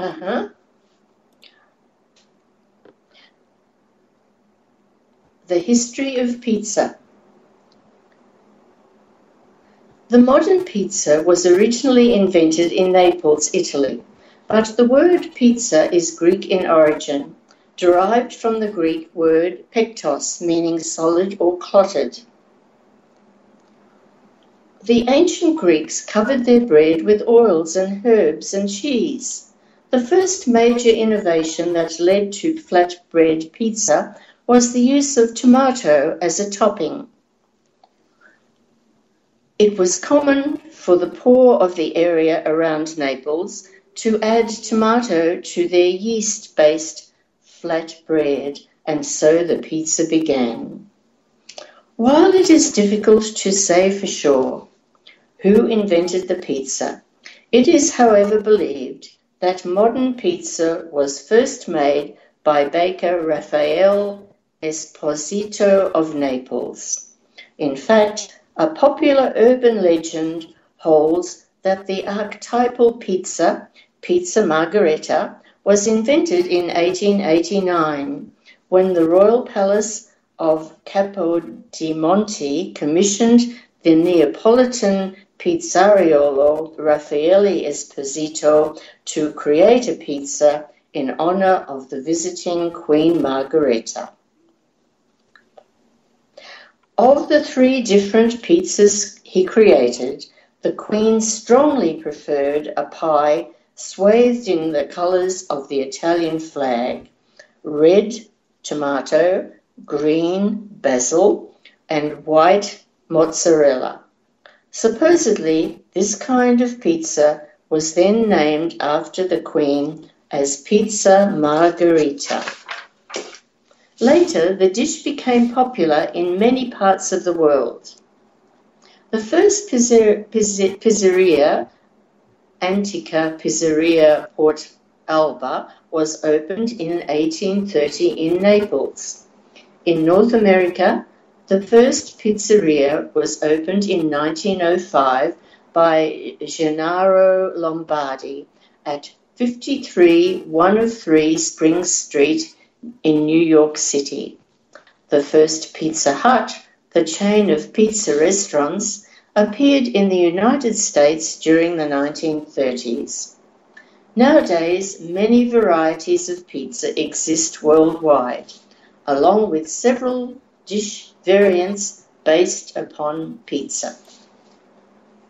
Uh-huh. The history of pizza. The modern pizza was originally invented in Naples, Italy, but the word pizza is Greek in origin, derived from the Greek word pektos, meaning solid or clotted. The ancient Greeks covered their bread with oils and herbs and cheese. The first major innovation that led to flatbread pizza was the use of tomato as a topping. It was common for the poor of the area around Naples to add tomato to their yeast based flatbread, and so the pizza began. While it is difficult to say for sure who invented the pizza, it is, however, believed that modern pizza was first made by baker Raffaele Esposito of Naples. In fact, a popular urban legend holds that the archetypal pizza, Pizza Margherita, was invented in 1889 when the Royal Palace of Capodimonte commissioned the Neapolitan pizzaiolo Raffaele Esposito to create a pizza in honor of the visiting Queen Margherita. Of the three different pizzas he created, the Queen strongly preferred a pie swathed in the colors of the Italian flag red tomato, green basil, and white mozzarella. Supposedly, this kind of pizza was then named after the Queen as Pizza Margherita. Later, the dish became popular in many parts of the world. The first pizzer- pizzer- pizzeria, Antica Pizzeria Port Alba, was opened in 1830 in Naples. In North America, the first pizzeria was opened in 1905 by Gennaro Lombardi at 53 103 Springs Street in New York City. The first Pizza Hut, the chain of pizza restaurants, appeared in the United States during the 1930s. Nowadays, many varieties of pizza exist worldwide, along with several dish variants based upon pizza.